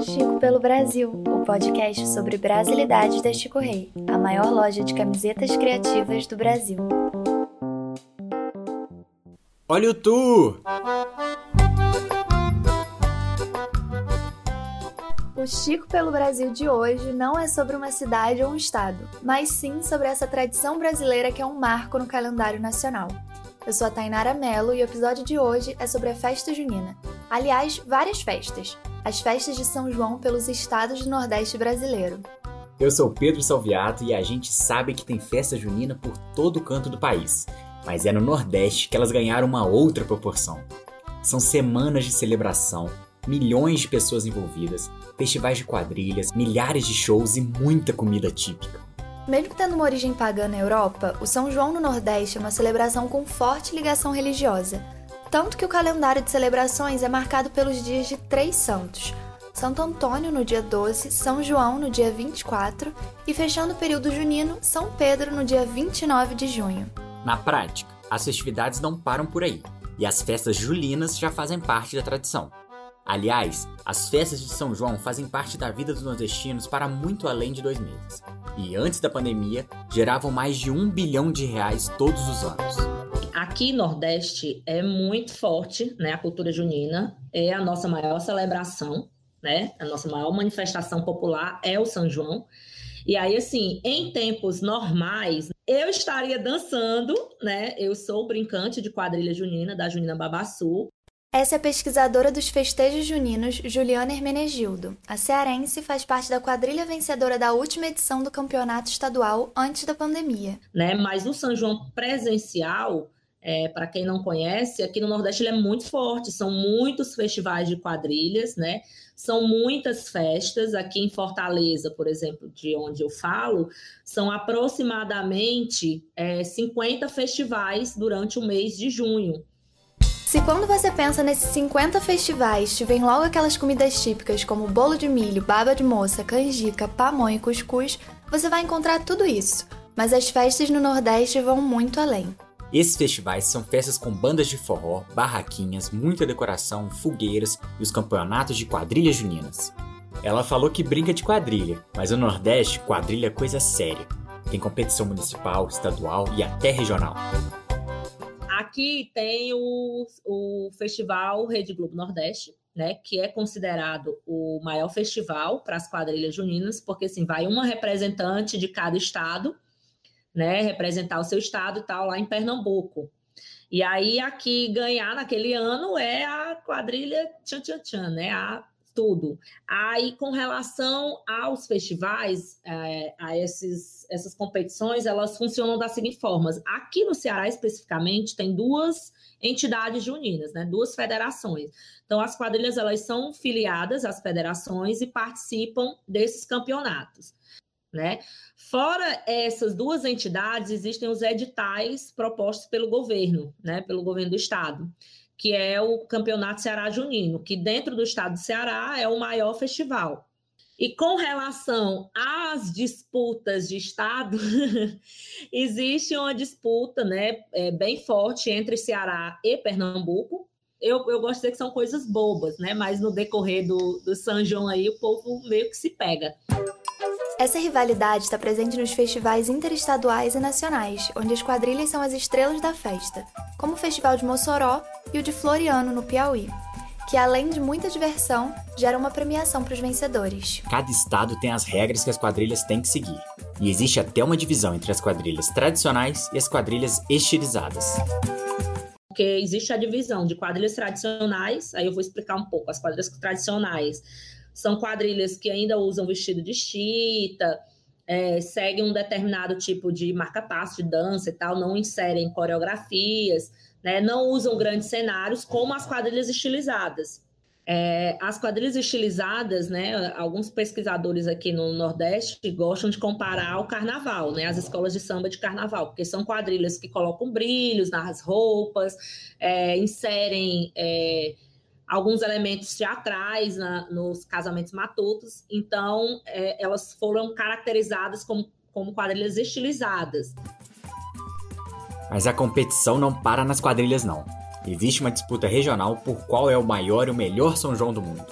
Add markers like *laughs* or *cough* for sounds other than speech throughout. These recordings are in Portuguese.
Chico pelo Brasil, o podcast sobre brasilidades da Chico Rei, a maior loja de camisetas criativas do Brasil. Olha o tu! O Chico pelo Brasil de hoje não é sobre uma cidade ou um estado, mas sim sobre essa tradição brasileira que é um marco no calendário nacional. Eu sou a Tainara Mello e o episódio de hoje é sobre a festa junina. Aliás, várias festas. As festas de São João pelos estados do Nordeste brasileiro. Eu sou Pedro Salviato e a gente sabe que tem festa junina por todo o canto do país, mas é no Nordeste que elas ganharam uma outra proporção. São semanas de celebração, milhões de pessoas envolvidas, festivais de quadrilhas, milhares de shows e muita comida típica. Mesmo tendo uma origem pagã na Europa, o São João no Nordeste é uma celebração com forte ligação religiosa, tanto que o calendário de celebrações é marcado pelos dias de três santos: Santo Antônio no dia 12, São João no dia 24 e, fechando o período junino, São Pedro no dia 29 de junho. Na prática, as festividades não param por aí, e as festas julinas já fazem parte da tradição. Aliás, as festas de São João fazem parte da vida dos nordestinos para muito além de dois meses. E antes da pandemia, geravam mais de um bilhão de reais todos os anos. Aqui Nordeste é muito forte, né? A cultura junina é a nossa maior celebração, né? A nossa maior manifestação popular é o São João. E aí, assim, em tempos normais, eu estaria dançando, né? Eu sou brincante de quadrilha junina da Junina Babassu. Essa é a pesquisadora dos festejos juninos, Juliana Hermenegildo. A cearense faz parte da quadrilha vencedora da última edição do campeonato estadual antes da pandemia. Né? Mas no São João presencial, é, para quem não conhece, aqui no Nordeste ele é muito forte, são muitos festivais de quadrilhas, né? São muitas festas. Aqui em Fortaleza, por exemplo, de onde eu falo, são aproximadamente é, 50 festivais durante o mês de junho. Se quando você pensa nesses 50 festivais, te vem logo aquelas comidas típicas como bolo de milho, baba de moça, canjica, pamonha e cuscuz, você vai encontrar tudo isso. Mas as festas no Nordeste vão muito além. Esses festivais são festas com bandas de forró, barraquinhas, muita decoração, fogueiras e os campeonatos de quadrilhas juninas. Ela falou que brinca de quadrilha, mas no Nordeste, quadrilha é coisa séria. Tem competição municipal, estadual e até regional. Aqui tem o, o Festival Rede Globo Nordeste, né, que é considerado o maior festival para as quadrilhas juninas, porque assim, vai uma representante de cada estado, né, representar o seu estado e tal lá em Pernambuco. E aí aqui ganhar naquele ano é a quadrilha tchan tchan tchan, né, a tudo. Aí, com relação aos festivais, é, a esses, essas competições, elas funcionam da seguinte forma. Aqui no Ceará, especificamente, tem duas entidades juninas, né? Duas federações. Então, as quadrilhas, elas são filiadas às federações e participam desses campeonatos. Né? Fora essas duas entidades, existem os editais propostos pelo governo, né? pelo governo do estado que é o Campeonato Ceará Junino, que dentro do estado do Ceará é o maior festival. E com relação às disputas de estado, *laughs* existe uma disputa né, é, bem forte entre Ceará e Pernambuco. Eu, eu gosto de dizer que são coisas bobas, né? Mas no decorrer do, do São João aí, o povo meio que se pega. Essa rivalidade está presente nos festivais interestaduais e nacionais, onde as quadrilhas são as estrelas da festa, como o Festival de Mossoró e o de Floriano, no Piauí, que além de muita diversão, gera uma premiação para os vencedores. Cada estado tem as regras que as quadrilhas têm que seguir, e existe até uma divisão entre as quadrilhas tradicionais e as quadrilhas estilizadas porque existe a divisão de quadrilhas tradicionais, aí eu vou explicar um pouco. As quadrilhas tradicionais são quadrilhas que ainda usam vestido de chita, é, seguem um determinado tipo de marca-passo, de dança e tal, não inserem coreografias, né, não usam grandes cenários, como as quadrilhas estilizadas. É, as quadrilhas estilizadas, né, alguns pesquisadores aqui no Nordeste gostam de comparar ao carnaval, né, as escolas de samba de carnaval, porque são quadrilhas que colocam brilhos nas roupas, é, inserem é, alguns elementos teatrais na, nos casamentos matutos, então é, elas foram caracterizadas como, como quadrilhas estilizadas. Mas a competição não para nas quadrilhas, não. Existe uma disputa regional por qual é o maior e o melhor São João do mundo.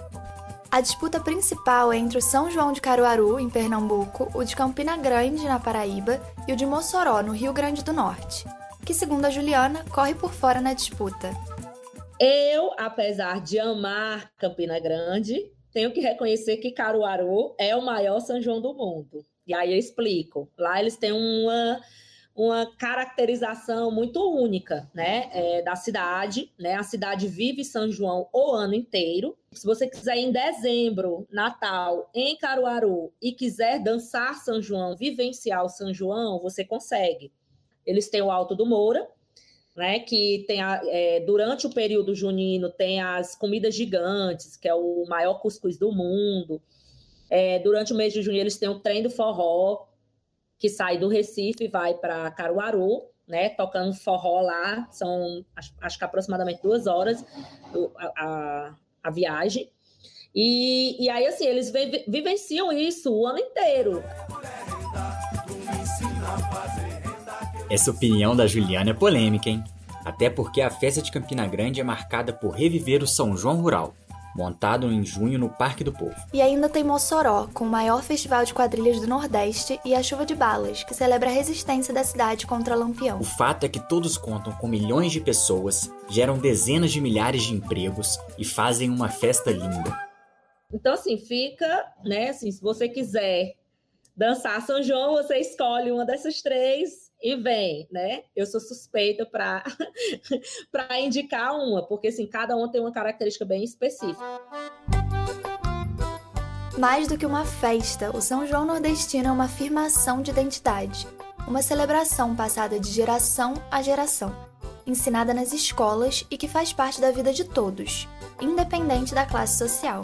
A disputa principal é entre o São João de Caruaru, em Pernambuco, o de Campina Grande, na Paraíba, e o de Mossoró, no Rio Grande do Norte, que, segundo a Juliana, corre por fora na disputa. Eu, apesar de amar Campina Grande, tenho que reconhecer que Caruaru é o maior São João do mundo. E aí eu explico. Lá eles têm uma, uma caracterização muito única, né, é, da cidade, né? A cidade vive São João o ano inteiro. Se você quiser em dezembro, Natal, em Caruaru e quiser dançar São João, vivenciar o São João, você consegue. Eles têm o Alto do Moura, né? Que tem a, é, durante o período junino tem as comidas gigantes, que é o maior cuscuz do mundo. É, durante o mês de junho eles têm o trem do forró, que sai do Recife e vai para Caruaru, né? Tocando forró lá, são acho, acho que aproximadamente duas horas a, a, a viagem. E, e aí, assim, eles vivenciam isso o ano inteiro. Essa opinião da Juliana é polêmica, hein? Até porque a festa de Campina Grande é marcada por reviver o São João Rural, montado em junho no Parque do Povo. E ainda tem Mossoró, com o maior festival de quadrilhas do Nordeste, e a Chuva de Balas, que celebra a resistência da cidade contra Lampião. O fato é que todos contam com milhões de pessoas, geram dezenas de milhares de empregos e fazem uma festa linda. Então, assim, fica, né, assim, se você quiser dançar São João, você escolhe uma dessas três e vem, né? Eu sou suspeita para *laughs* para indicar uma, porque assim, cada uma tem uma característica bem específica. Mais do que uma festa, o São João Nordestino é uma afirmação de identidade, uma celebração passada de geração a geração, ensinada nas escolas e que faz parte da vida de todos, independente da classe social.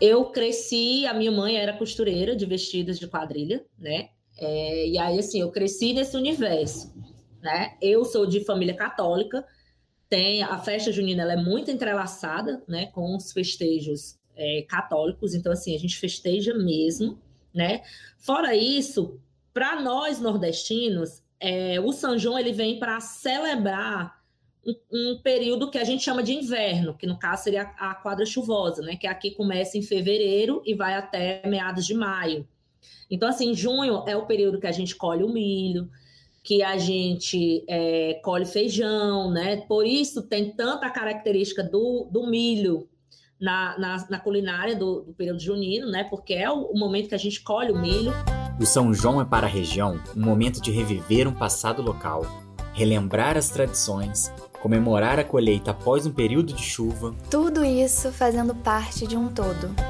Eu cresci, a minha mãe era costureira de vestidos de quadrilha, né? É, e aí, assim, eu cresci nesse universo, né? Eu sou de família católica, tem a festa junina, ela é muito entrelaçada, né, com os festejos é, católicos, então, assim, a gente festeja mesmo, né? Fora isso, para nós nordestinos, é, o São João, ele vem para celebrar um, um, período que a gente chama de inverno, que no caso seria a, a quadra chuvosa, né? Que aqui começa em fevereiro e vai até meados de maio. Então, assim, junho é o período que a gente colhe o milho, que a gente é, colhe feijão, né? Por isso tem tanta característica do, do milho na, na, na culinária do, do, período junino, né? Porque é o, o momento que a gente colhe o milho. O São João é para a região um momento de reviver um passado local, relembrar as tradições, comemorar a colheita após um período de chuva. Tudo isso fazendo parte de um todo.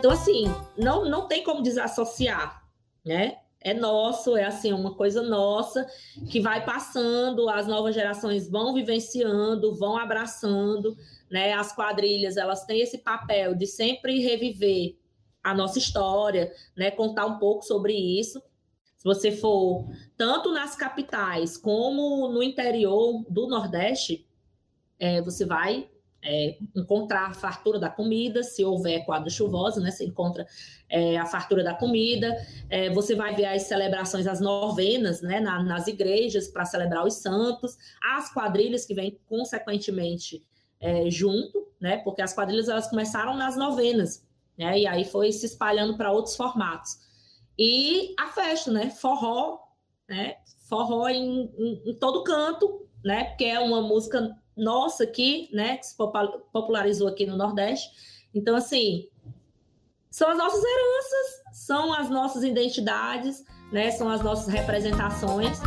Então, assim, não, não tem como desassociar, né? É nosso, é assim, uma coisa nossa que vai passando, as novas gerações vão vivenciando, vão abraçando, né? As quadrilhas, elas têm esse papel de sempre reviver a nossa história, né? Contar um pouco sobre isso. Se você for tanto nas capitais como no interior do Nordeste, é, você vai é, encontrar a fartura da comida, se houver quadro chuvoso, né? Você encontra é, a fartura da comida. É, você vai ver as celebrações, as novenas, né? Na, nas igrejas para celebrar os santos, as quadrilhas que vêm consequentemente é, junto, né? Porque as quadrilhas elas começaram nas novenas, né? E aí foi se espalhando para outros formatos. E a festa, né? Forró, né? Forró em, em, em todo canto, né? Porque é uma música nossa aqui, né, que se popularizou aqui no Nordeste. Então, assim, são as nossas heranças, são as nossas identidades, né, são as nossas representações.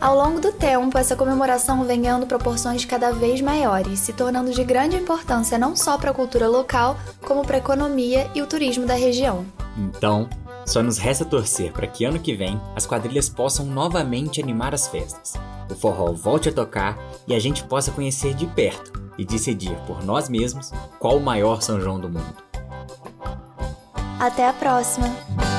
Ao longo do tempo, essa comemoração vem ganhando proporções cada vez maiores, se tornando de grande importância não só para a cultura local, como para a economia e o turismo da região. Então, só nos resta torcer para que ano que vem as quadrilhas possam novamente animar as festas, o forró volte a tocar e a gente possa conhecer de perto e decidir por nós mesmos qual o maior São João do mundo. Até a próxima!